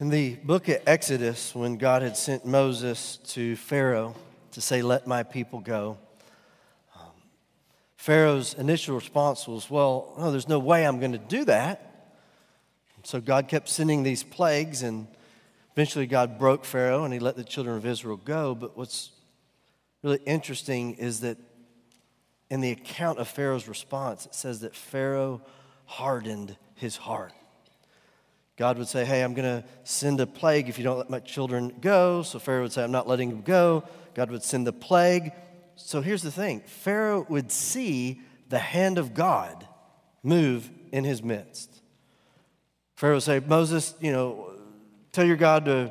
In the book of Exodus, when God had sent Moses to Pharaoh to say, Let my people go, um, Pharaoh's initial response was, Well, no, there's no way I'm going to do that. So God kept sending these plagues, and eventually God broke Pharaoh and he let the children of Israel go. But what's really interesting is that in the account of Pharaoh's response, it says that Pharaoh hardened his heart. God would say, Hey, I'm going to send a plague if you don't let my children go. So Pharaoh would say, I'm not letting them go. God would send the plague. So here's the thing Pharaoh would see the hand of God move in his midst. Pharaoh would say, Moses, you know, tell your God to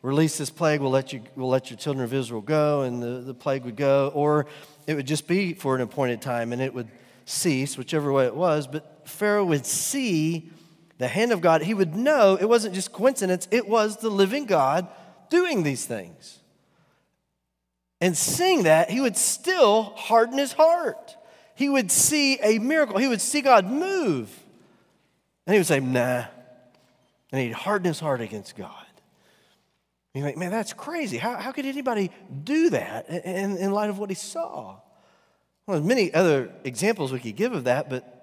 release this plague. We'll let, you, we'll let your children of Israel go, and the, the plague would go. Or it would just be for an appointed time and it would cease, whichever way it was. But Pharaoh would see the hand of God, he would know it wasn't just coincidence, it was the living God doing these things. And seeing that, he would still harden his heart. He would see a miracle, he would see God move. And he would say, nah. And he'd harden his heart against God. You're like, man, that's crazy. How, how could anybody do that in, in light of what he saw? Well, there's many other examples we could give of that, but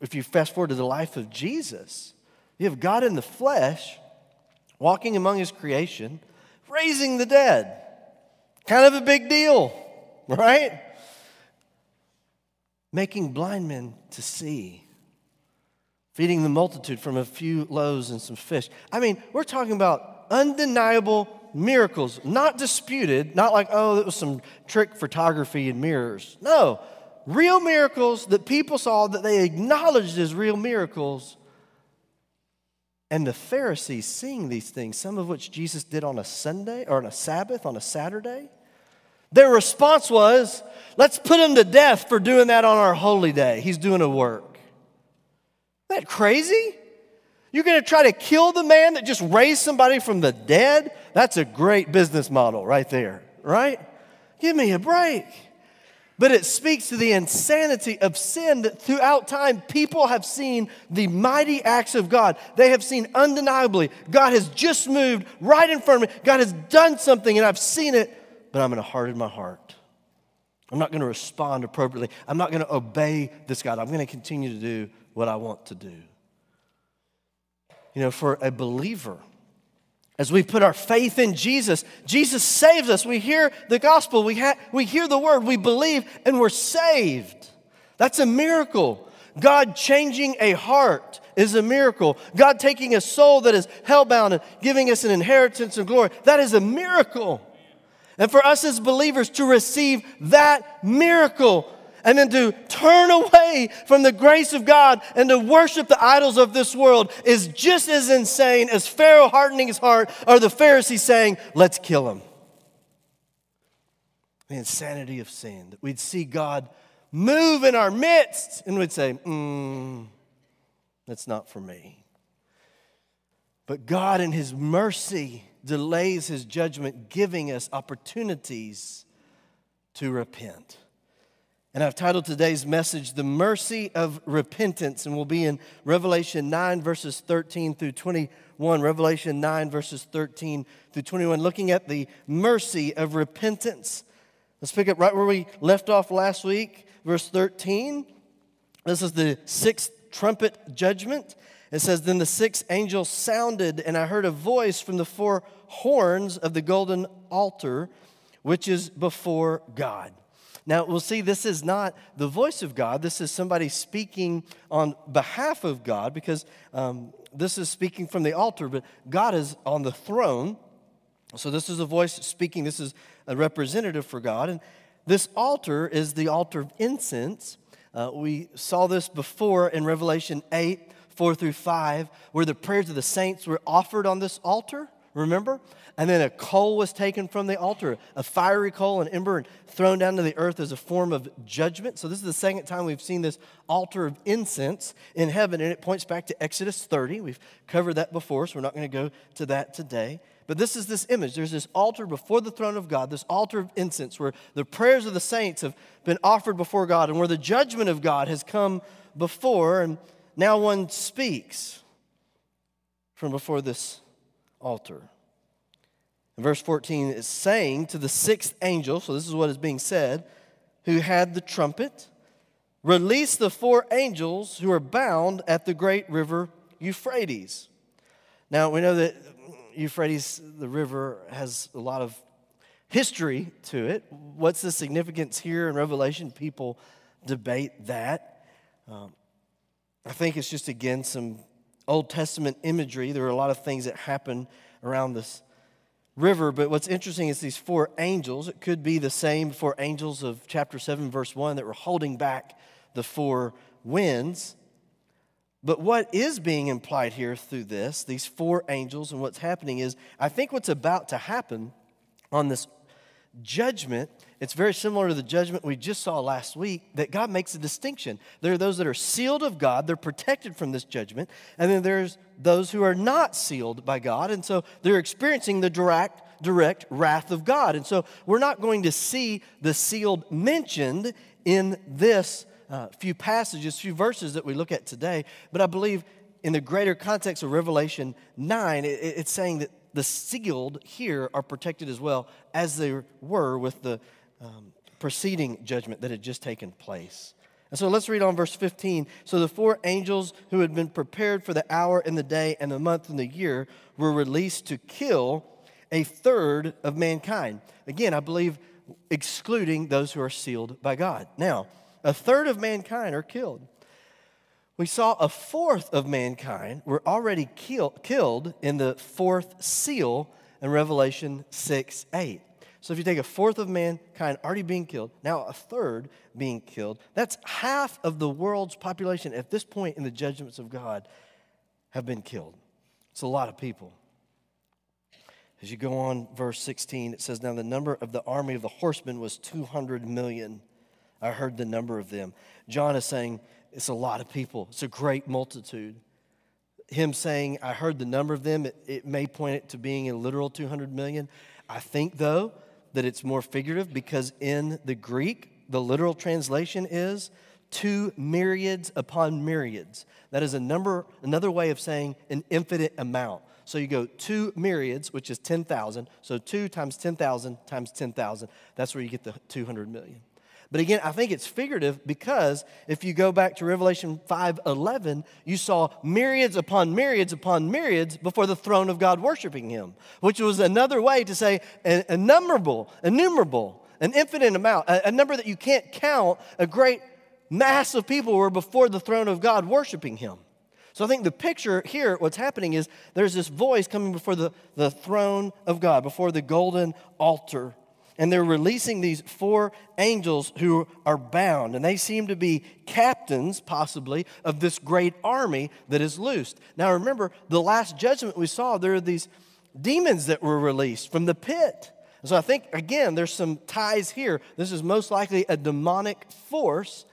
if you fast forward to the life of Jesus, you have God in the flesh walking among his creation, raising the dead. Kind of a big deal, right? Making blind men to see, feeding the multitude from a few loaves and some fish. I mean, we're talking about undeniable miracles, not disputed, not like, oh, it was some trick photography and mirrors. No, real miracles that people saw that they acknowledged as real miracles. And the Pharisees seeing these things, some of which Jesus did on a Sunday or on a Sabbath, on a Saturday, their response was, let's put him to death for doing that on our holy day. He's doing a work. Isn't that crazy? You're going to try to kill the man that just raised somebody from the dead? That's a great business model right there, right? Give me a break but it speaks to the insanity of sin that throughout time people have seen the mighty acts of God. They have seen undeniably God has just moved right in front of me. God has done something and I've seen it, but I'm going to harden my heart. I'm not going to respond appropriately. I'm not going to obey this God. I'm going to continue to do what I want to do. You know, for a believer, as we put our faith in Jesus, Jesus saves us. We hear the gospel, we, ha- we hear the word, we believe, and we're saved. That's a miracle. God changing a heart is a miracle. God taking a soul that is hellbound and giving us an inheritance and glory, that is a miracle. And for us as believers to receive that miracle and then to turn away from the grace of God and to worship the idols of this world is just as insane as Pharaoh hardening his heart or the Pharisees saying, Let's kill him. The insanity of sin, that we'd see God move in our midst and we'd say, mm, That's not for me. But God, in His mercy, delays His judgment, giving us opportunities to repent. And I've titled today's message, The Mercy of Repentance, and we'll be in Revelation 9, verses 13 through 21. Revelation 9, verses 13 through 21, looking at the mercy of repentance. Let's pick up right where we left off last week, verse 13. This is the sixth trumpet judgment. It says, Then the sixth angel sounded, and I heard a voice from the four horns of the golden altar, which is before God. Now, we'll see this is not the voice of God. This is somebody speaking on behalf of God because um, this is speaking from the altar, but God is on the throne. So, this is a voice speaking. This is a representative for God. And this altar is the altar of incense. Uh, we saw this before in Revelation 8, 4 through 5, where the prayers of the saints were offered on this altar. Remember? And then a coal was taken from the altar, a fiery coal, an ember, and thrown down to the earth as a form of judgment. So, this is the second time we've seen this altar of incense in heaven, and it points back to Exodus 30. We've covered that before, so we're not going to go to that today. But this is this image. There's this altar before the throne of God, this altar of incense, where the prayers of the saints have been offered before God, and where the judgment of God has come before, and now one speaks from before this altar. In verse 14, is saying to the sixth angel, so this is what is being said, who had the trumpet, release the four angels who are bound at the great river Euphrates. Now, we know that Euphrates, the river, has a lot of history to it. What's the significance here in Revelation? People debate that. Um, I think it's just, again, some Old Testament imagery. There are a lot of things that happen around this river, but what's interesting is these four angels. It could be the same four angels of chapter 7, verse 1 that were holding back the four winds. But what is being implied here through this, these four angels, and what's happening is, I think what's about to happen on this judgment, it's very similar to the judgment we just saw last week, that God makes a distinction. There are those that are sealed of God, they're protected from this judgment, and then there's those who are not sealed by God, and so they're experiencing the direct, direct wrath of God. And so we're not going to see the sealed mentioned in this uh, few passages, few verses that we look at today, but I believe in the greater context of Revelation 9, it, it's saying that the sealed here are protected as well as they were with the um, preceding judgment that had just taken place. And so let's read on verse 15. So the four angels who had been prepared for the hour and the day and the month and the year were released to kill a third of mankind. Again, I believe excluding those who are sealed by God. Now, a third of mankind are killed. We saw a fourth of mankind were already kill, killed in the fourth seal in Revelation 6 8. So if you take a fourth of mankind already being killed, now a third being killed, that's half of the world's population at this point in the judgments of God have been killed. It's a lot of people. As you go on, verse 16, it says, Now the number of the army of the horsemen was 200 million. I heard the number of them. John is saying it's a lot of people, it's a great multitude. Him saying, I heard the number of them, it, it may point it to being a literal 200 million. I think, though, that it's more figurative because in the Greek, the literal translation is two myriads upon myriads. That is a number, another way of saying an infinite amount. So you go two myriads, which is 10,000. So two times 10,000 times 10,000. That's where you get the 200 million. But again, I think it's figurative because if you go back to Revelation 5:11, you saw myriads upon myriads upon myriads before the throne of God worshiping him, which was another way to say innumerable, innumerable, an infinite amount, a, a number that you can't count, a great mass of people were before the throne of God worshiping him. So I think the picture here, what's happening is there's this voice coming before the, the throne of God, before the golden altar and they're releasing these four angels who are bound. And they seem to be captains, possibly, of this great army that is loosed. Now, remember, the last judgment we saw, there are these demons that were released from the pit. So I think, again, there's some ties here. This is most likely a demonic force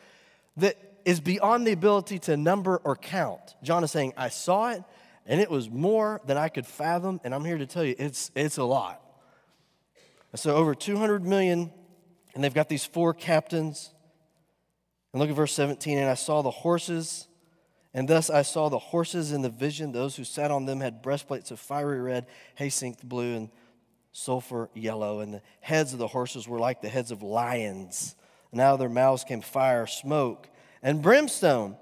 that is beyond the ability to number or count. John is saying, I saw it, and it was more than I could fathom, and I'm here to tell you, it's, it's a lot. So over 200 million, and they've got these four captains. And look at verse 17. And I saw the horses, and thus I saw the horses in the vision. Those who sat on them had breastplates of fiery red, jacinth blue, and sulfur yellow. And the heads of the horses were like the heads of lions. And out of their mouths came fire, smoke, and brimstone.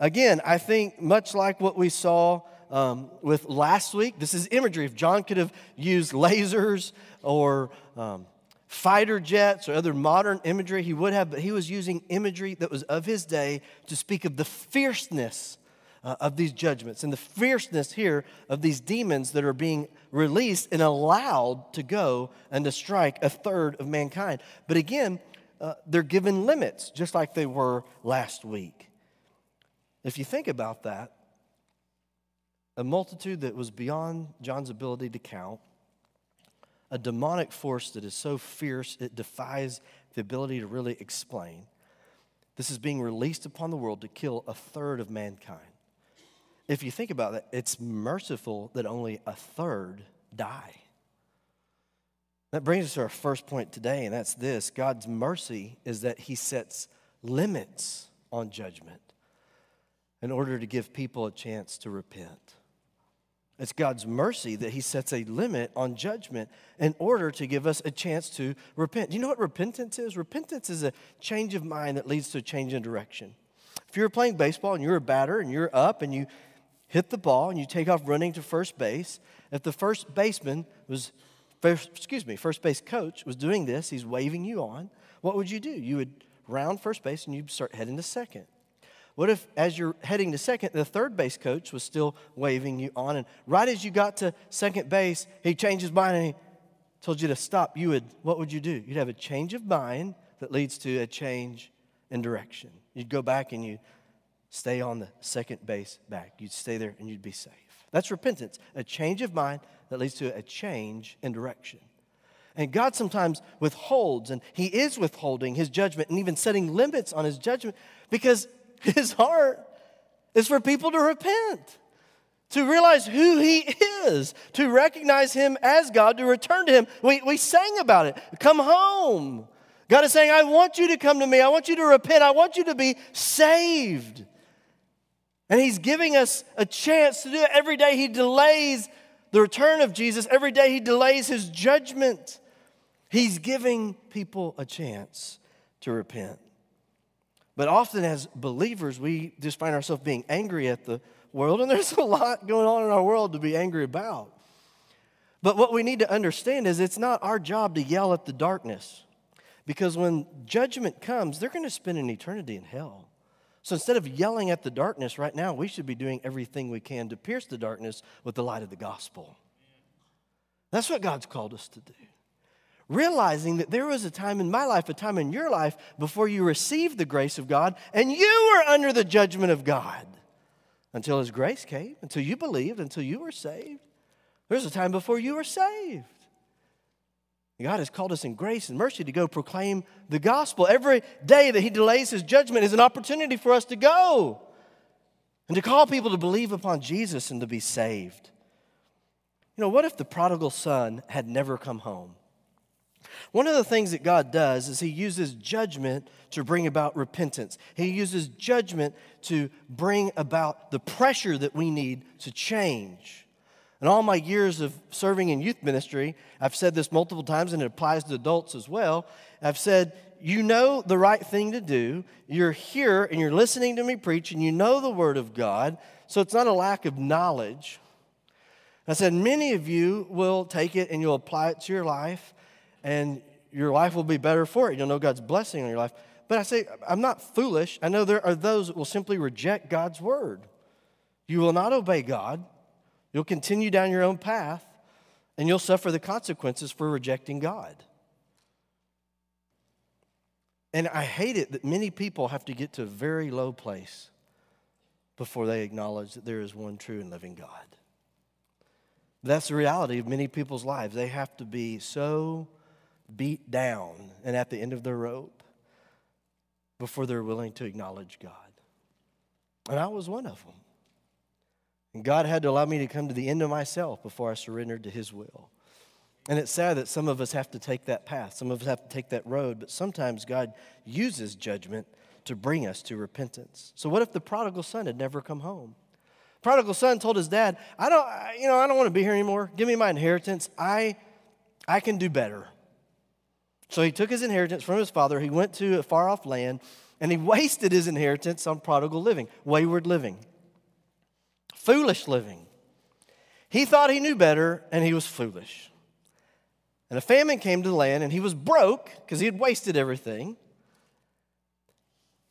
Again, I think much like what we saw um, with last week. This is imagery. If John could have used lasers or um, fighter jets or other modern imagery, he would have, but he was using imagery that was of his day to speak of the fierceness uh, of these judgments and the fierceness here of these demons that are being released and allowed to go and to strike a third of mankind. But again, uh, they're given limits, just like they were last week. If you think about that, a multitude that was beyond John's ability to count, a demonic force that is so fierce it defies the ability to really explain. This is being released upon the world to kill a third of mankind. If you think about it, it's merciful that only a third die. That brings us to our first point today, and that's this God's mercy is that He sets limits on judgment in order to give people a chance to repent. It's God's mercy that He sets a limit on judgment in order to give us a chance to repent. Do you know what repentance is? Repentance is a change of mind that leads to a change in direction. If you're playing baseball and you're a batter and you're up and you hit the ball and you take off running to first base, if the first baseman was, first, excuse me, first base coach was doing this, he's waving you on, what would you do? You would round first base and you'd start heading to second. What if, as you're heading to second, the third base coach was still waving you on, and right as you got to second base, he changed his mind and he told you to stop? You would, what would you do? You'd have a change of mind that leads to a change in direction. You'd go back and you'd stay on the second base back. You'd stay there and you'd be safe. That's repentance, a change of mind that leads to a change in direction. And God sometimes withholds, and He is withholding His judgment and even setting limits on His judgment because his heart is for people to repent, to realize who He is, to recognize Him as God, to return to Him. We, we sang about it. Come home. God is saying, I want you to come to me. I want you to repent. I want you to be saved. And He's giving us a chance to do it. Every day He delays the return of Jesus, every day He delays His judgment. He's giving people a chance to repent. But often, as believers, we just find ourselves being angry at the world, and there's a lot going on in our world to be angry about. But what we need to understand is it's not our job to yell at the darkness, because when judgment comes, they're going to spend an eternity in hell. So instead of yelling at the darkness right now, we should be doing everything we can to pierce the darkness with the light of the gospel. That's what God's called us to do realizing that there was a time in my life, a time in your life, before you received the grace of God, and you were under the judgment of God until His grace came, until you believed, until you were saved. There's a time before you were saved. God has called us in grace and mercy to go proclaim the gospel. Every day that He delays His judgment is an opportunity for us to go and to call people to believe upon Jesus and to be saved. You know, what if the prodigal son had never come home? One of the things that God does is He uses judgment to bring about repentance. He uses judgment to bring about the pressure that we need to change. In all my years of serving in youth ministry, I've said this multiple times and it applies to adults as well. I've said, You know the right thing to do. You're here and you're listening to me preach and you know the Word of God. So it's not a lack of knowledge. I said, Many of you will take it and you'll apply it to your life and your life will be better for it. You'll know God's blessing on your life. But I say, I'm not foolish. I know there are those that will simply reject God's word. You will not obey God. You'll continue down your own path, and you'll suffer the consequences for rejecting God. And I hate it that many people have to get to a very low place before they acknowledge that there is one true and living God. That's the reality of many people's lives. They have to be so beat down and at the end of their rope before they're willing to acknowledge God. And I was one of them. And God had to allow me to come to the end of myself before I surrendered to His will. And it's sad that some of us have to take that path, some of us have to take that road, but sometimes God uses judgment to bring us to repentance. So, what if the prodigal son had never come home? Prodigal son told his dad, I don't, you know, I don't want to be here anymore. Give me my inheritance. I, I can do better. So he took his inheritance from his father. He went to a far off land and he wasted his inheritance on prodigal living, wayward living, foolish living. He thought he knew better and he was foolish. And a famine came to the land and he was broke because he had wasted everything.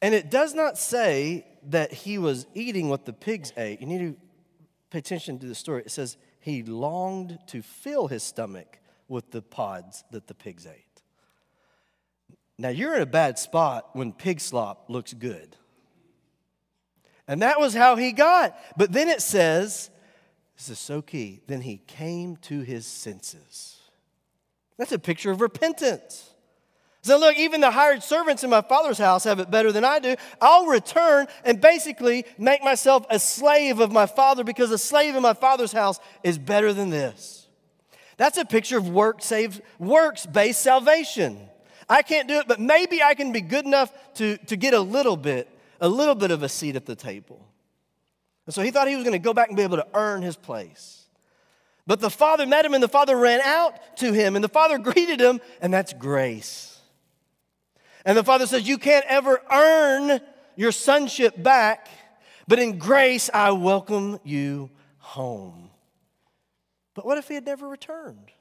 And it does not say that he was eating what the pigs ate. You need to pay attention to the story. It says he longed to fill his stomach with the pods that the pigs ate. Now, you're in a bad spot when pig slop looks good. And that was how he got. But then it says, this is so key, then he came to his senses. That's a picture of repentance. So, look, even the hired servants in my father's house have it better than I do. I'll return and basically make myself a slave of my father because a slave in my father's house is better than this. That's a picture of work saved, works-based salvation. I can't do it, but maybe I can be good enough to, to get a little bit, a little bit of a seat at the table. And so he thought he was going to go back and be able to earn his place. But the father met him, and the father ran out to him, and the father greeted him, and that's grace. And the father says, You can't ever earn your sonship back, but in grace I welcome you home. But what if he had never returned?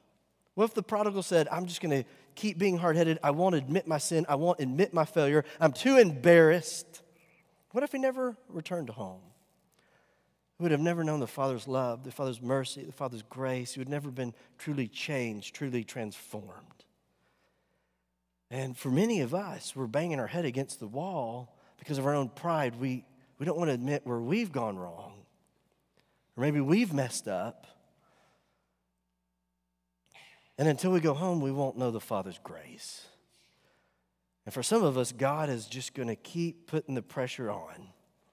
What if the prodigal said, I'm just going to keep being hard headed. I won't admit my sin. I won't admit my failure. I'm too embarrassed. What if he never returned to home? He would have never known the Father's love, the Father's mercy, the Father's grace. He would never been truly changed, truly transformed. And for many of us, we're banging our head against the wall because of our own pride. We, we don't want to admit where we've gone wrong, or maybe we've messed up. And until we go home, we won't know the Father's grace. And for some of us, God is just going to keep putting the pressure on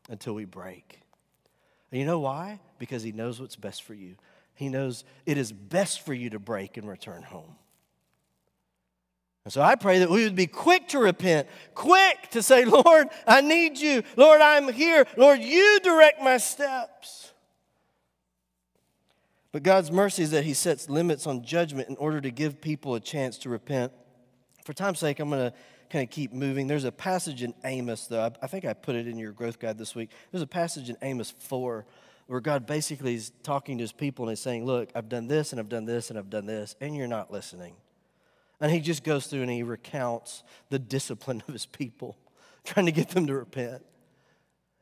until we break. And you know why? Because He knows what's best for you. He knows it is best for you to break and return home. And so I pray that we would be quick to repent, quick to say, Lord, I need you. Lord, I'm here. Lord, you direct my steps. But God's mercy is that He sets limits on judgment in order to give people a chance to repent. For time's sake, I'm going to kind of keep moving. There's a passage in Amos, though. I think I put it in your growth guide this week. There's a passage in Amos 4 where God basically is talking to his people and he's saying, Look, I've done this and I've done this and I've done this, and you're not listening. And he just goes through and he recounts the discipline of his people, trying to get them to repent.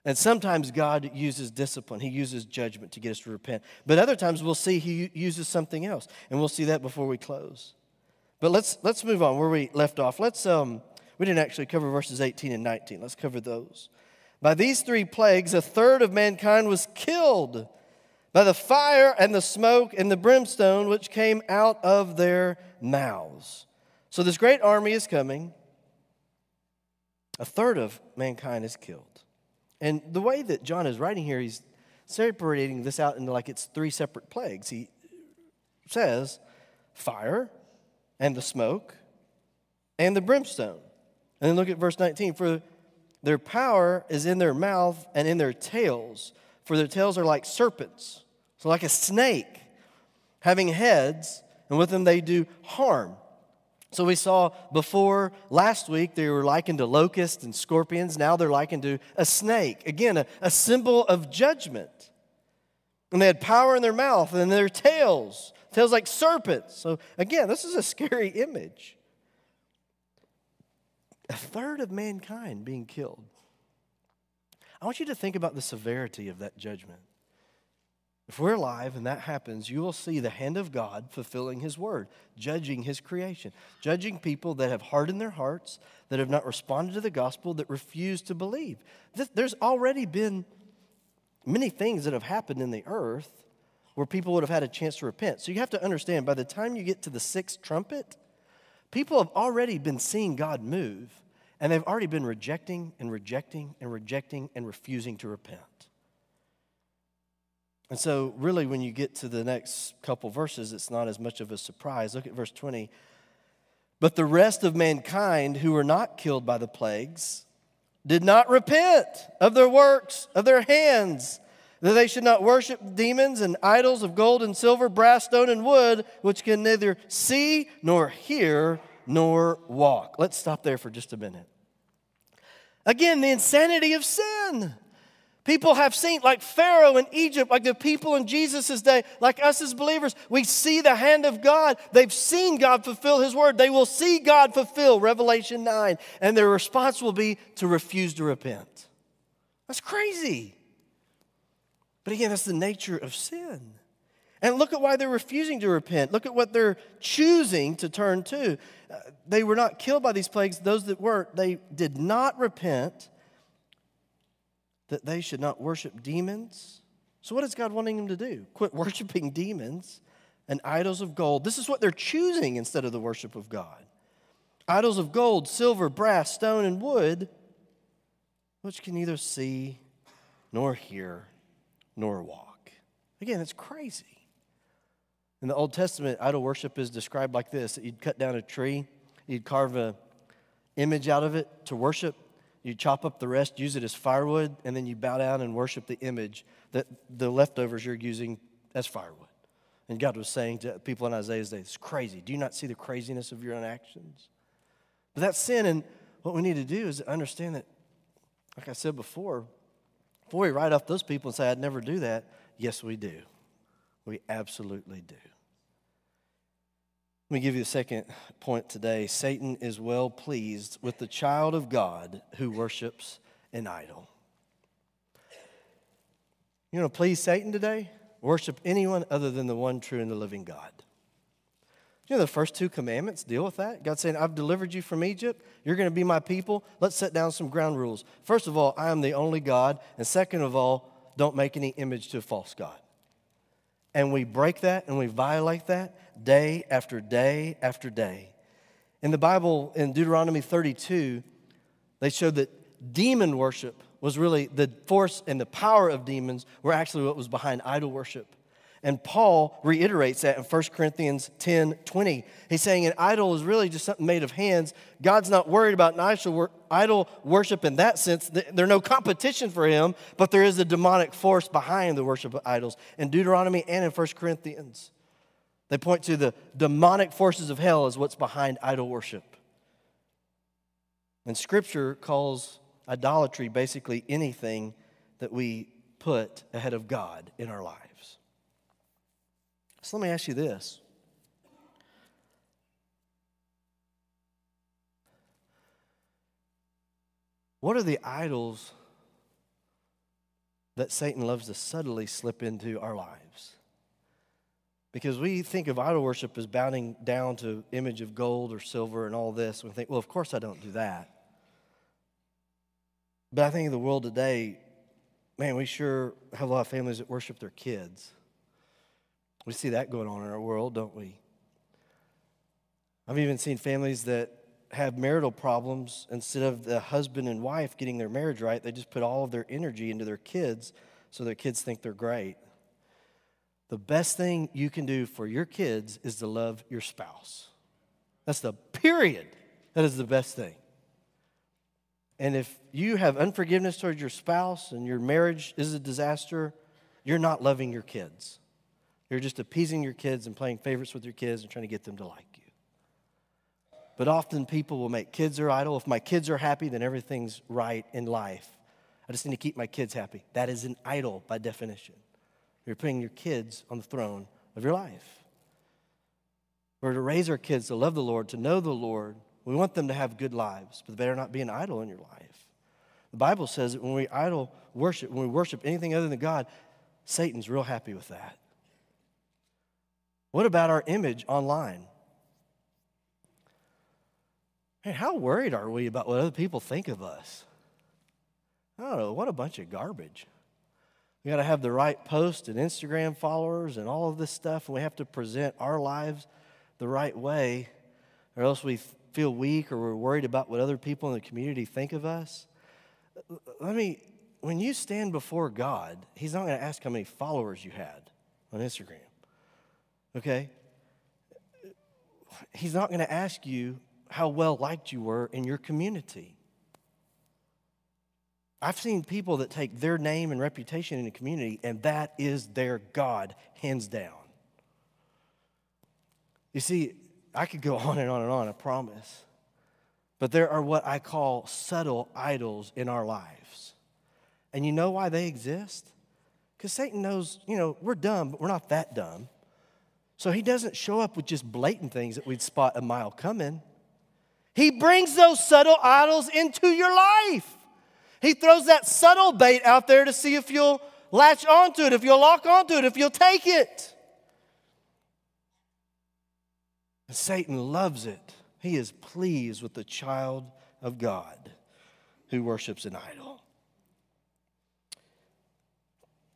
And sometimes God uses discipline, He uses judgment to get us to repent. But other times we'll see He uses something else, and we'll see that before we close. But let's, let's move on where we left off. Let's, um, we didn't actually cover verses 18 and 19. Let's cover those. By these three plagues, a third of mankind was killed by the fire and the smoke and the brimstone which came out of their mouths. So, this great army is coming. A third of mankind is killed. And the way that John is writing here, he's separating this out into like it's three separate plagues. He says fire and the smoke and the brimstone. And then look at verse 19. For their power is in their mouth and in their tails, for their tails are like serpents, so like a snake, having heads, and with them they do harm. So we saw before last week they were likened to locusts and scorpions. Now they're likened to a snake. Again, a, a symbol of judgment. And they had power in their mouth and their tails, tails like serpents. So again, this is a scary image a third of mankind being killed. I want you to think about the severity of that judgment. If we're alive and that happens, you will see the hand of God fulfilling His word, judging His creation, judging people that have hardened their hearts, that have not responded to the gospel, that refuse to believe. There's already been many things that have happened in the earth where people would have had a chance to repent. So you have to understand by the time you get to the sixth trumpet, people have already been seeing God move. And they've already been rejecting and rejecting and rejecting and refusing to repent. And so, really, when you get to the next couple verses, it's not as much of a surprise. Look at verse 20. But the rest of mankind who were not killed by the plagues did not repent of their works, of their hands, that they should not worship demons and idols of gold and silver, brass, stone, and wood, which can neither see nor hear nor walk. Let's stop there for just a minute. Again, the insanity of sin. People have seen, like Pharaoh in Egypt, like the people in Jesus' day, like us as believers, we see the hand of God. They've seen God fulfill His word. They will see God fulfill Revelation 9, and their response will be to refuse to repent. That's crazy. But again, that's the nature of sin. And look at why they're refusing to repent. Look at what they're choosing to turn to. Uh, they were not killed by these plagues. Those that were, they did not repent that they should not worship demons. So, what is God wanting them to do? Quit worshiping demons and idols of gold. This is what they're choosing instead of the worship of God. Idols of gold, silver, brass, stone, and wood, which can neither see nor hear nor walk. Again, it's crazy. In the Old Testament, idol worship is described like this that you'd cut down a tree, you'd carve an image out of it to worship, you chop up the rest, use it as firewood, and then you bow down and worship the image that the leftovers you're using as firewood. And God was saying to people in Isaiah's day, It's crazy. Do you not see the craziness of your own actions? But that's sin. And what we need to do is understand that, like I said before, before we write off those people and say, I'd never do that, yes, we do. We absolutely do. Let me give you a second point today. Satan is well pleased with the child of God who worships an idol. You want to please Satan today? Worship anyone other than the one true and the living God. You know, the first two commandments deal with that. God saying, I've delivered you from Egypt. You're going to be my people. Let's set down some ground rules. First of all, I am the only God. And second of all, don't make any image to a false God. And we break that and we violate that day after day after day. In the Bible, in Deuteronomy 32, they showed that demon worship was really the force and the power of demons were actually what was behind idol worship. And Paul reiterates that in 1 Corinthians 10 20. He's saying an idol is really just something made of hands. God's not worried about an idol worship in that sense. There's no competition for him, but there is a demonic force behind the worship of idols. In Deuteronomy and in 1 Corinthians, they point to the demonic forces of hell as what's behind idol worship. And Scripture calls idolatry basically anything that we put ahead of God in our lives. So let me ask you this. What are the idols that Satan loves to subtly slip into our lives? Because we think of idol worship as bowing down to image of gold or silver and all this. We think, well, of course I don't do that. But I think in the world today, man, we sure have a lot of families that worship their kids. We see that going on in our world, don't we? I've even seen families that have marital problems. Instead of the husband and wife getting their marriage right, they just put all of their energy into their kids so their kids think they're great. The best thing you can do for your kids is to love your spouse. That's the period. That is the best thing. And if you have unforgiveness towards your spouse and your marriage is a disaster, you're not loving your kids. You're just appeasing your kids and playing favorites with your kids and trying to get them to like you. But often people will make kids their idol. If my kids are happy, then everything's right in life. I just need to keep my kids happy. That is an idol by definition. You're putting your kids on the throne of your life. We're to raise our kids to love the Lord, to know the Lord, we want them to have good lives, but they better not be an idol in your life. The Bible says that when we idol worship, when we worship anything other than God, Satan's real happy with that. What about our image online? Hey, how worried are we about what other people think of us? I don't know, what a bunch of garbage. We got to have the right post and Instagram followers and all of this stuff, and we have to present our lives the right way, or else we feel weak or we're worried about what other people in the community think of us, let me, when you stand before God, He's not going to ask how many followers you had on Instagram. Okay? He's not going to ask you how well liked you were in your community. I've seen people that take their name and reputation in the community, and that is their God, hands down. You see, I could go on and on and on, I promise. But there are what I call subtle idols in our lives. And you know why they exist? Because Satan knows, you know, we're dumb, but we're not that dumb. So he doesn't show up with just blatant things that we'd spot a mile coming. He brings those subtle idols into your life. He throws that subtle bait out there to see if you'll latch onto it, if you'll lock onto it, if you'll take it. And Satan loves it. He is pleased with the child of God who worships an idol.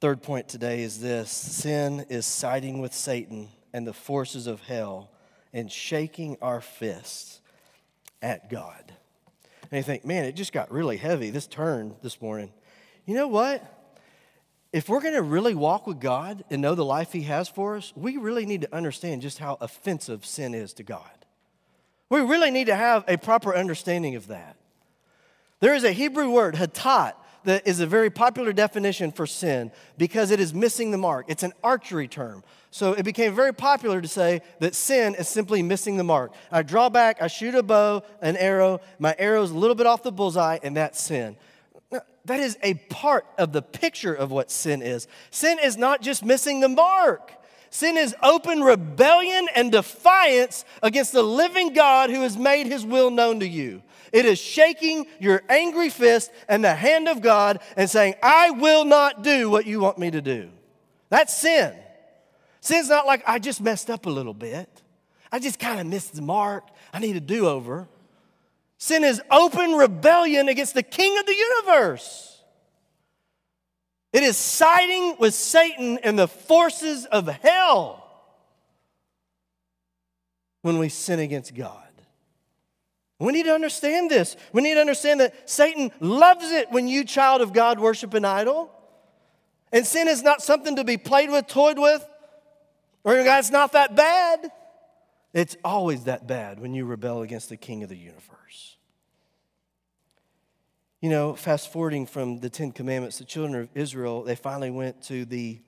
Third point today is this sin is siding with Satan and the forces of hell and shaking our fists at God. And you think, man, it just got really heavy, this turn this morning. You know what? if we're going to really walk with God and know the life He has for us, we really need to understand just how offensive sin is to God. We really need to have a proper understanding of that. There is a Hebrew word, hatat, that is a very popular definition for sin because it is missing the mark. It's an archery term. So it became very popular to say that sin is simply missing the mark. I draw back, I shoot a bow, an arrow, my arrow's a little bit off the bullseye, and that's sin. That is a part of the picture of what sin is. Sin is not just missing the mark. Sin is open rebellion and defiance against the living God who has made his will known to you. It is shaking your angry fist and the hand of God and saying, I will not do what you want me to do. That's sin. Sin's not like, I just messed up a little bit. I just kind of missed the mark. I need a do over. Sin is open rebellion against the king of the universe. It is siding with Satan and the forces of hell when we sin against God. We need to understand this. We need to understand that Satan loves it when you, child of God, worship an idol. And sin is not something to be played with, toyed with, or it's not that bad. It's always that bad when you rebel against the king of the universe. You know, fast forwarding from the Ten Commandments, the children of Israel, they finally went to the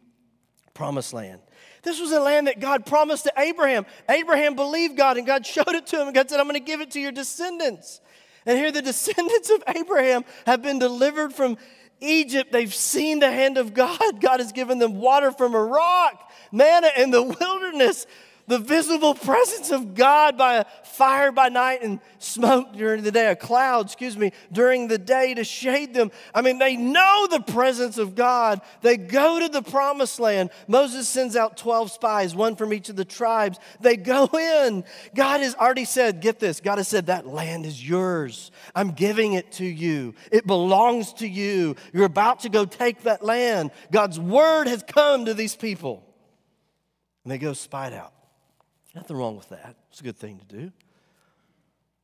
promised land. This was a land that God promised to Abraham. Abraham believed God and God showed it to him. And God said, I'm going to give it to your descendants. And here the descendants of Abraham have been delivered from Egypt. They've seen the hand of God. God has given them water from a rock, manna in the wilderness the visible presence of God by a fire by night and smoke during the day, a cloud, excuse me, during the day to shade them. I mean, they know the presence of God. They go to the promised land. Moses sends out 12 spies, one from each of the tribes. They go in. God has already said, get this, God has said, that land is yours. I'm giving it to you. It belongs to you. You're about to go take that land. God's word has come to these people. And they go spy it out. Nothing wrong with that. It's a good thing to do.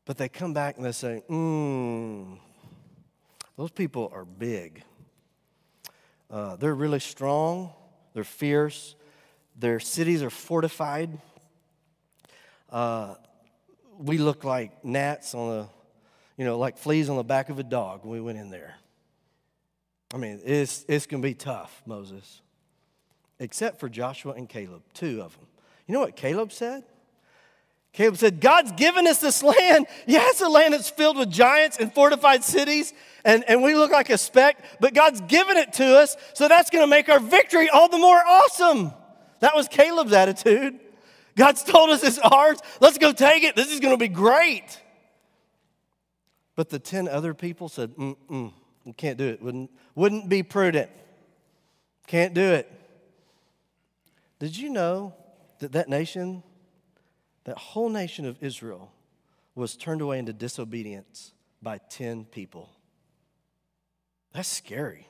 But they come back and they say, hmm, those people are big. Uh, they're really strong, they're fierce, their cities are fortified. Uh, we look like gnats on the, you know, like fleas on the back of a dog when we went in there. I mean, it's, it's going to be tough, Moses. Except for Joshua and Caleb, two of them. You know what Caleb said? Caleb said, God's given us this land. Yes, a land that's filled with giants and fortified cities, and, and we look like a speck, but God's given it to us, so that's to make our victory all the more awesome. That was Caleb's attitude. God's told us it's ours. Let's go take it. This is to be great. But the 10 other people said, mm-mm, you can't do it. Wouldn't, wouldn't be prudent. Can't do it. Did you know that that nation, that whole nation of Israel, was turned away into disobedience by 10 people. That's scary.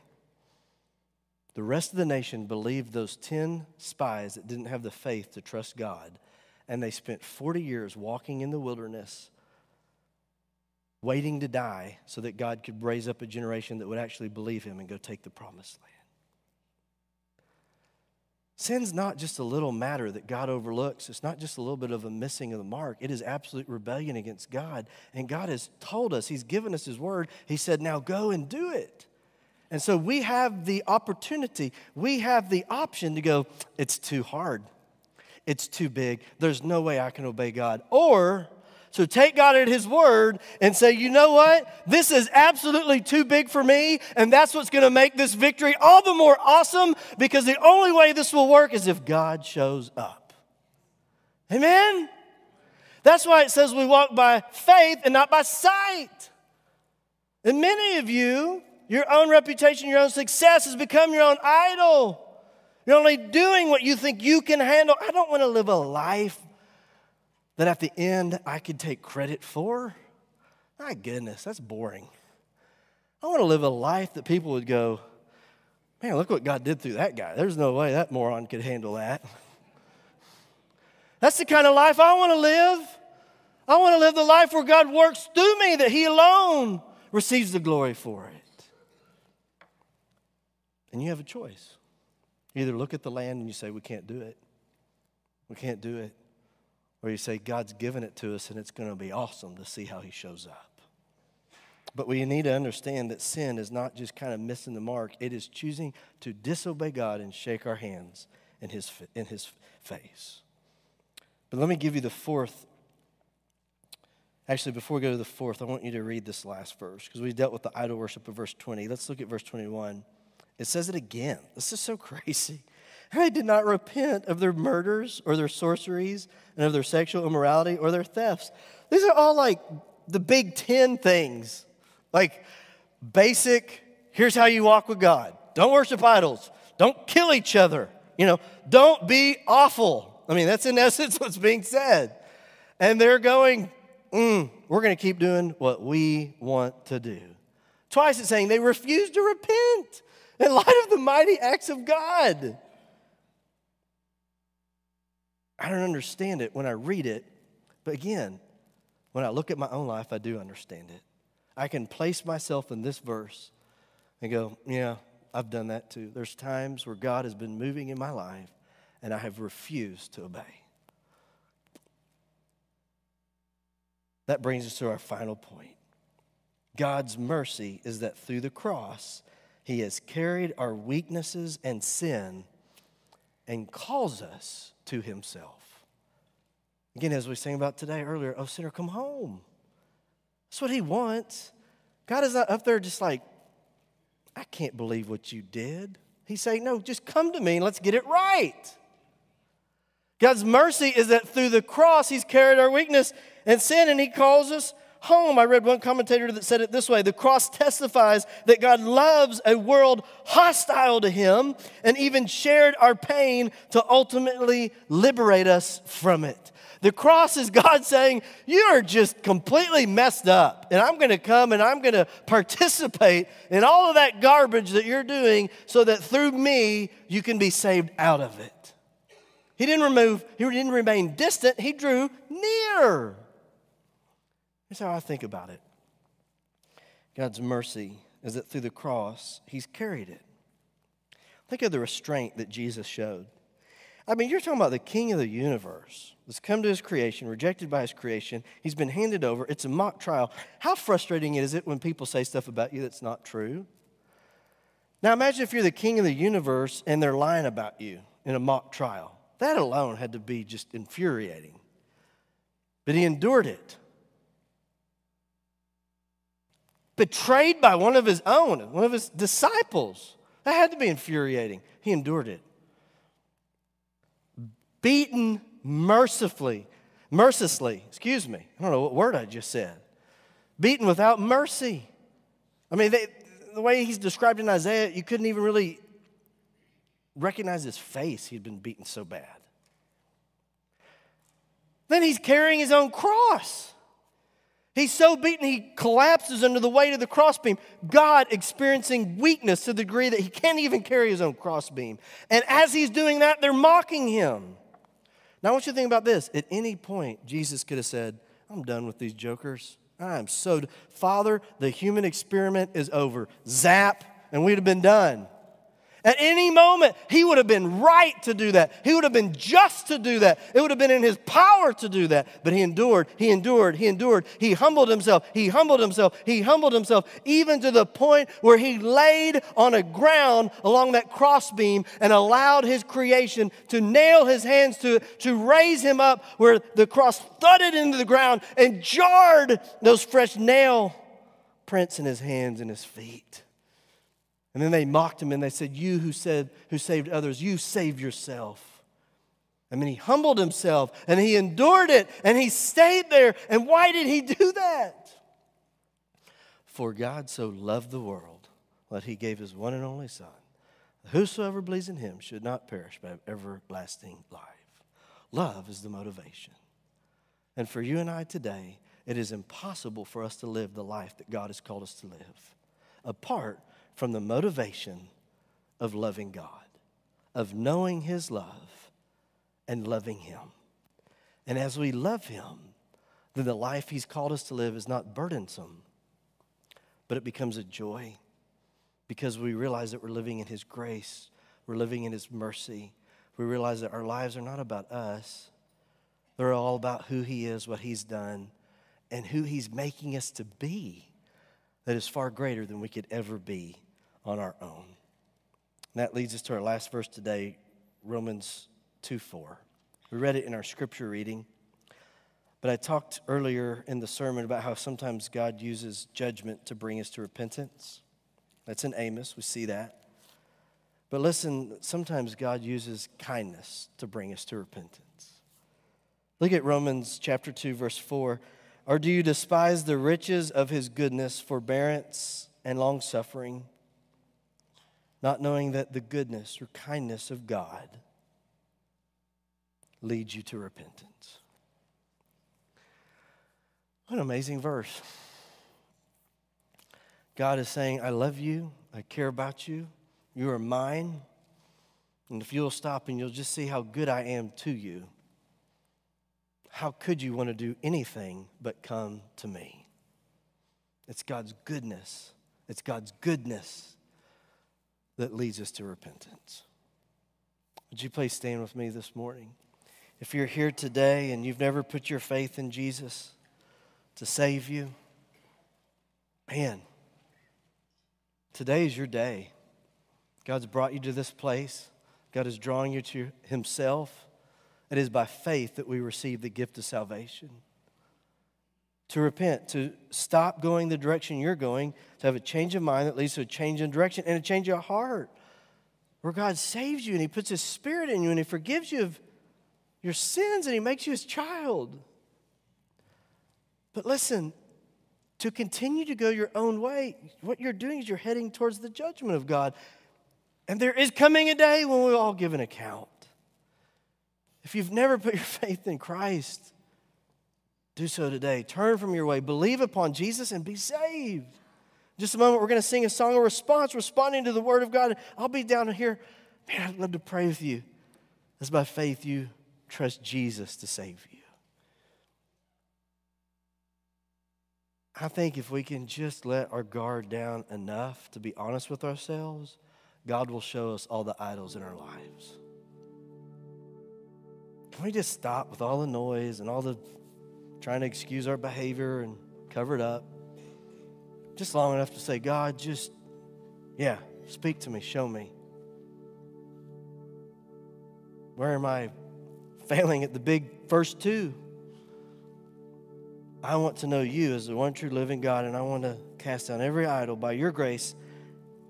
The rest of the nation believed those 10 spies that didn't have the faith to trust God, and they spent 40 years walking in the wilderness, waiting to die so that God could raise up a generation that would actually believe Him and go take the promised land. Sin's not just a little matter that God overlooks. It's not just a little bit of a missing of the mark. It is absolute rebellion against God. And God has told us, He's given us His word. He said, now go and do it. And so we have the opportunity, we have the option to go, it's too hard. It's too big. There's no way I can obey God. Or so take God at His word and say, you know what? This is absolutely too big for me, and that's what's going to make this victory all the more awesome because the only way this will work is if God shows up. Amen? That's why it says we walk by faith and not by sight. And many of you, your own reputation, your own success has become your own idol. You're only doing what you think you can handle. I don't want to live a life that at the end I could take credit for? My goodness, that's boring. I want to live a life that people would go, man, look what God did through that guy. There's no way that moron could handle that. That's the kind of life I want to live. I want to live the life where God works through me, that He alone receives the glory for it. And you have a choice. Either look at the land and you say, We can't do it. We can't do it where you say, God's given it to us and it's going to be awesome to see how He shows up. But we need to understand that sin is not just kind of missing the mark, it is choosing to disobey God and shake our hands in his, in his face. But let me give you the fourth. Actually, before we go to the fourth, I want you to read this last verse because we dealt with the idol worship of verse 20. Let's look at verse 21. It says it again. This is so crazy. They did not repent of their murders or their sorceries and of their sexual immorality or their thefts. These are all like the big 10 things. Like basic, here's how you walk with God. Don't worship idols. Don't kill each other. You know, don't be awful. I mean, that's in essence what's being said. And they're going, mm, we're going to keep doing what we want to do. Twice it's saying they refuse to repent in light of the mighty acts of God. I don't understand it when I read it, but again, when I look at my own life, I do understand it. I can place myself in this verse and go, yeah, I've done that too. There's times where God has been moving in my life and I have refused to obey. That brings us to our final point. God's mercy is that through the cross, He has carried our weaknesses and sin and calls us to Himself. Again, as we sang about today earlier, oh, sinner, come home. That's what He wants. God is not up there just like, I can't believe what you did. He's saying, no, just come to me and let's get it right. God's mercy is that through the cross, He's carried our weakness and sin, and He calls us home. I read one commentator that said it this way The cross testifies that God loves a world hostile to Him and even shared our pain to ultimately liberate us from it. The cross is God saying, You are just completely messed up, and I'm to come and I'm to participate in all of that garbage that you're doing so that through me you can be saved out of it. He didn't remove, he didn't remain distant, he drew near. Here's how I think about it God's mercy is that through the cross, he's carried it. Think of the restraint that Jesus showed. I mean, you're talking about the king of the universe that's come to his creation, rejected by his creation. He's been handed over. It's a mock trial. How frustrating is it when people say stuff about you that's not true? Now, imagine if you're the king of the universe and they're lying about you in a mock trial. That alone had to be just infuriating. But he endured it. Betrayed by one of his own, one of his disciples. That had to be infuriating. He endured it. Beaten mercifully, mercilessly, excuse me. I don't know what word I just said. Beaten without mercy. I mean, they, the way he's described in Isaiah, you couldn't even really recognize his face. He'd been beaten so bad. Then he's carrying his own cross. He's so beaten he collapses under the weight of the crossbeam. God experiencing weakness to the degree that he can't even carry his own crossbeam. And as he's doing that, they're mocking him. Now, I want you to think about this. At any point, Jesus could have said, I'm done with these jokers. I'm so, Father, the human experiment is over. Zap, and we'd have been done. At any moment, he would have been right to do that. He would have been just to do that. It would have been in his power to do that. But he endured, he endured, he endured. He humbled himself, he humbled himself, he humbled himself, even to the point where he laid on a ground along that crossbeam and allowed his creation to nail his hands to it, to raise him up where the cross thudded into the ground and jarred those fresh nail prints in his hands and his feet. And then they mocked him and they said, You who said who saved others, you save yourself. I mean, he humbled himself and he endured it and he stayed there. And why did he do that? For God so loved the world that he gave his one and only Son. Whosoever believes in him should not perish but have everlasting life. Love is the motivation. And for you and I today, it is impossible for us to live the life that God has called us to live apart from the motivation of loving God, of knowing His love and loving Him. And as we love Him, then the life He's called us to live is not burdensome, but it becomes a joy because we realize that we're living in His grace, we're living in His mercy. We realize that our lives are not about us, they're all about who He is, what He's done, and who He's making us to be. that is far greater than we could ever be on our own. And that leads us to our last verse today, Romans 2 4. We read it in our scripture reading. But I talked earlier in the sermon about how sometimes God uses judgment to bring us to repentance. That's in Amos, we see that. But listen, sometimes God uses kindness to bring us to repentance. Look at Romans chapter 2, verse 4. Or do you despise the riches of his goodness, forbearance, and long suffering, not knowing that the goodness or kindness of God leads you to repentance? What an amazing verse. God is saying, I love you, I care about you, you are mine. And if you'll stop and you'll just see how good I am to you, how could you want to do anything but come to me? It's God's goodness. It's God's goodness that leads us to repentance. Would you please stand with me this morning? If you're here today and you've never put your faith in Jesus to save you, man, today is your day. God's brought you to this place. God is drawing you to Himself. It is by faith that we receive the gift of salvation. To repent, to stop going the direction you're going, to have a change of mind that leads to a change in direction and a change of heart, where God saves you and He puts His Spirit in you and He forgives you of your sins and He makes you His child. But listen, to continue to go your own way, what you're doing is you're heading towards the judgment of God. And there is coming a day when we all give an account. If you've never put your faith in Christ, do so today. Turn from your way, believe upon Jesus, and be saved. In just a moment, we're going to sing a song of response, responding to the Word of God. I'll be down here. Man, I'd love to pray with you. As by faith you trust Jesus to save you. I think if we can just let our guard down enough to be honest with ourselves, God will show us all the idols in our lives. Can we just stop with all the noise and all the trying to excuse our behavior and cover it up? Just long enough to say, God, just, yeah, speak to me, show me. Where am I failing at the big first two? I want to know you as the one true living God, and I want to cast down every idol by your grace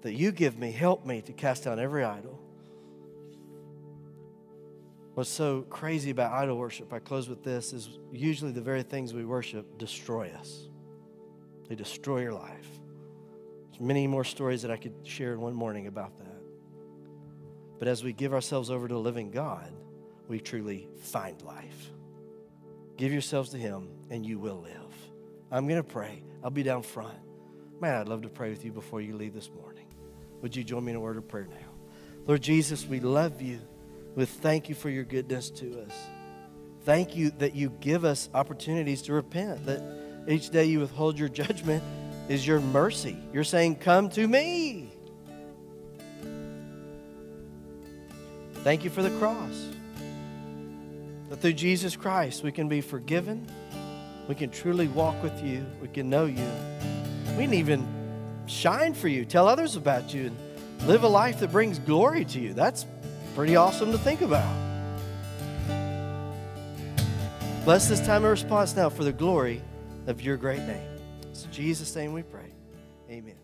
that you give me. Help me to cast down every idol. What's so crazy about idol worship, I close with this, is usually the very things we worship destroy us. They destroy your life. There's many more stories that I could share in one morning about that. But as we give ourselves over to a living God, we truly find life. Give yourselves to Him, and you will live. I'm going to pray. I'll be down front. Man, I'd love to pray with you before you leave this morning. Would you join me in a word of prayer now? Lord Jesus, we love you with thank you for your goodness to us. Thank you that you give us opportunities to repent, that each day you withhold your judgment is your mercy. You're saying, Come to me. Thank you for the cross. That through Jesus Christ we can be forgiven, we can truly walk with you, we can know you. We can even shine for you, tell others about you, and live a life that brings glory to you. That's Pretty awesome to think about. Bless this time of response now for the glory of your great name. It's Jesus' name we pray. Amen.